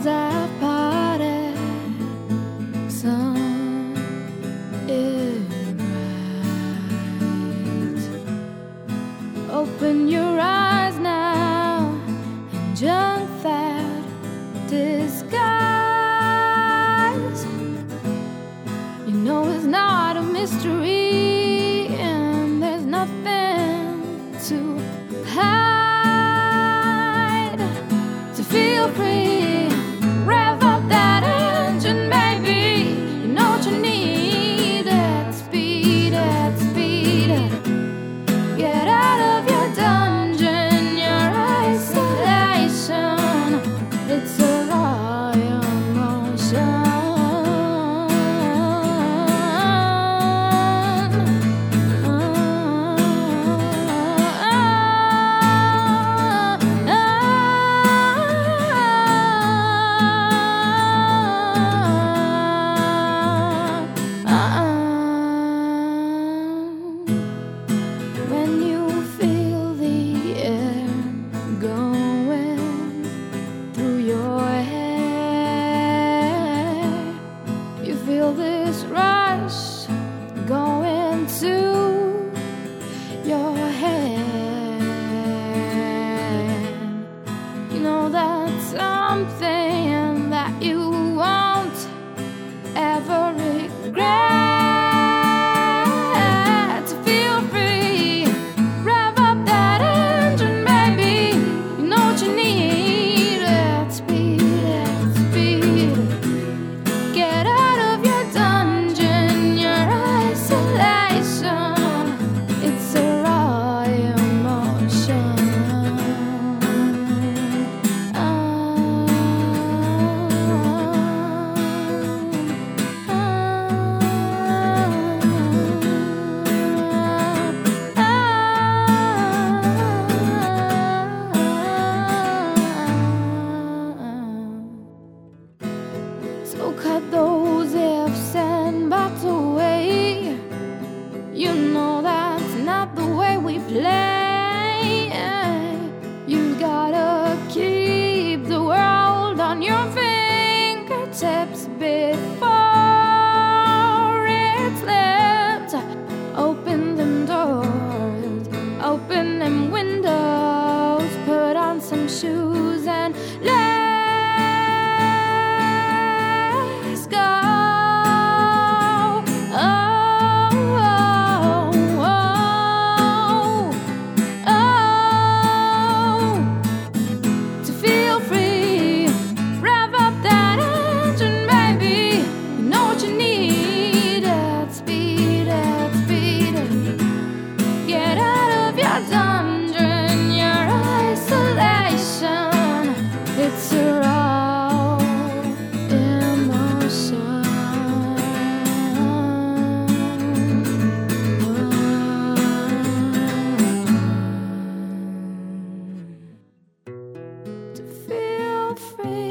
在 into your hand. You know that's something that you won't ever regret. Open them windows, put on some shoes. afraid.